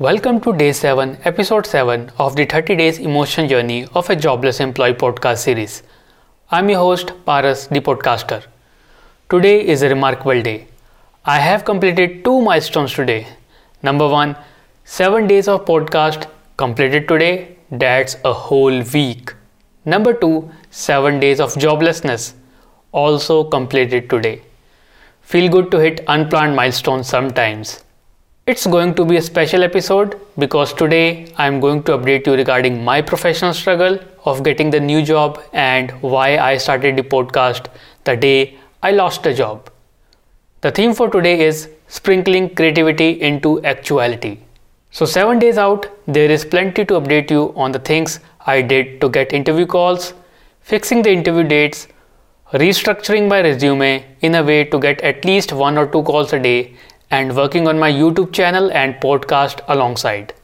Welcome to day 7, episode 7 of the 30 days emotion journey of a jobless employee podcast series. I'm your host, Paras, the podcaster. Today is a remarkable day. I have completed two milestones today. Number one, 7 days of podcast completed today. That's a whole week. Number two, 7 days of joblessness also completed today. Feel good to hit unplanned milestones sometimes. It's going to be a special episode because today I'm going to update you regarding my professional struggle of getting the new job and why I started the podcast the day I lost the job. The theme for today is sprinkling creativity into actuality. So, 7 days out, there is plenty to update you on the things I did to get interview calls, fixing the interview dates, restructuring my resume in a way to get at least one or two calls a day and working on my YouTube channel and podcast alongside.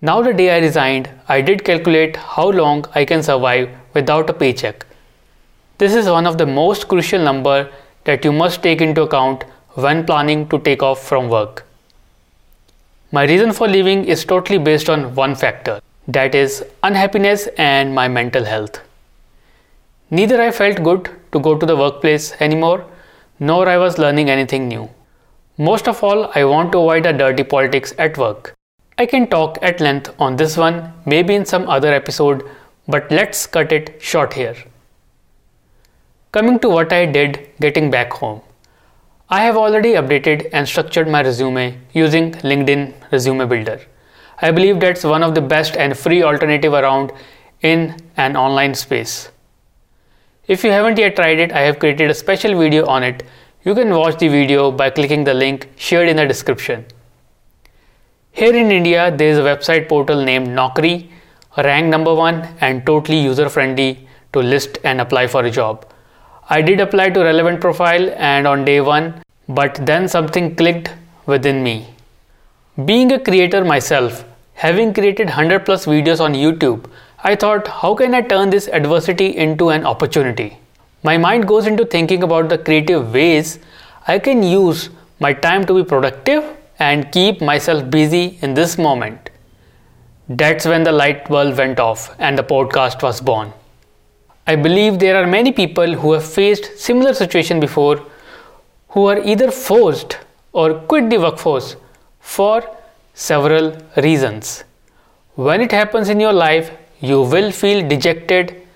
Now, the day I resigned, I did calculate how long I can survive without a paycheck. This is one of the most crucial number that you must take into account when planning to take off from work. My reason for leaving is totally based on one factor that is unhappiness and my mental health. Neither I felt good to go to the workplace anymore, nor I was learning anything new. Most of all, I want to avoid the dirty politics at work. I can talk at length on this one, maybe in some other episode, but let's cut it short here. Coming to what I did getting back home. I have already updated and structured my resume using LinkedIn Resume Builder. I believe that's one of the best and free alternative around in an online space. If you haven't yet tried it, I have created a special video on it you can watch the video by clicking the link shared in the description. Here in India, there is a website portal named Naukri, ranked number one and totally user friendly to list and apply for a job. I did apply to relevant profile and on day one, but then something clicked within me. Being a creator myself, having created 100 plus videos on YouTube, I thought, how can I turn this adversity into an opportunity? My mind goes into thinking about the creative ways I can use my time to be productive and keep myself busy in this moment. That's when the light bulb went off and the podcast was born. I believe there are many people who have faced similar situation before who are either forced or quit the workforce for several reasons. When it happens in your life, you will feel dejected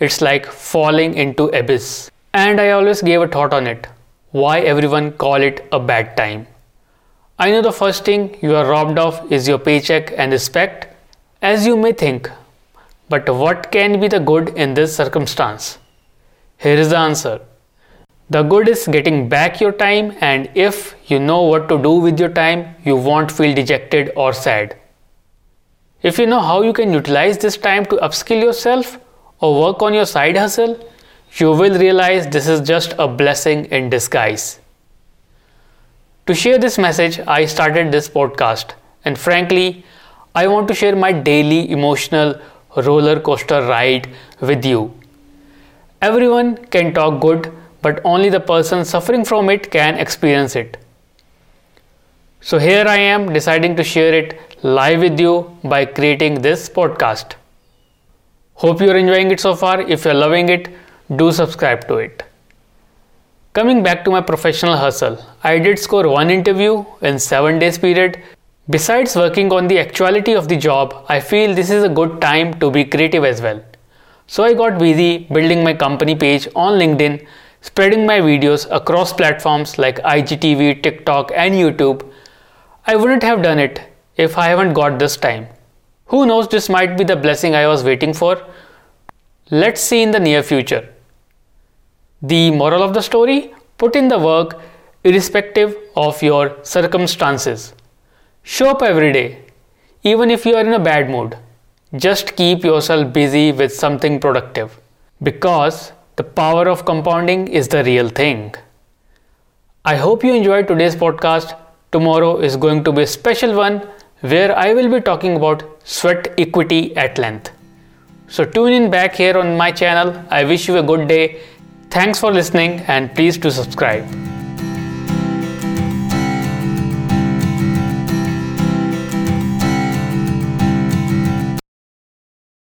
it's like falling into abyss. And I always gave a thought on it. Why everyone call it a bad time? I know the first thing you are robbed of is your paycheck and respect, as you may think. But what can be the good in this circumstance? Here is the answer. The good is getting back your time, and if you know what to do with your time, you won't feel dejected or sad. If you know how you can utilize this time to upskill yourself, or work on your side hustle, you will realize this is just a blessing in disguise. To share this message, I started this podcast, and frankly, I want to share my daily emotional roller coaster ride with you. Everyone can talk good, but only the person suffering from it can experience it. So, here I am deciding to share it live with you by creating this podcast. Hope you are enjoying it so far. If you are loving it, do subscribe to it. Coming back to my professional hustle, I did score one interview in 7 days period. Besides working on the actuality of the job, I feel this is a good time to be creative as well. So I got busy building my company page on LinkedIn, spreading my videos across platforms like IGTV, TikTok, and YouTube. I wouldn't have done it if I haven't got this time. Who knows, this might be the blessing I was waiting for. Let's see in the near future. The moral of the story put in the work irrespective of your circumstances. Show up every day, even if you are in a bad mood. Just keep yourself busy with something productive because the power of compounding is the real thing. I hope you enjoyed today's podcast. Tomorrow is going to be a special one where I will be talking about sweat equity at length. So tune in back here on my channel. I wish you a good day. Thanks for listening and please do subscribe.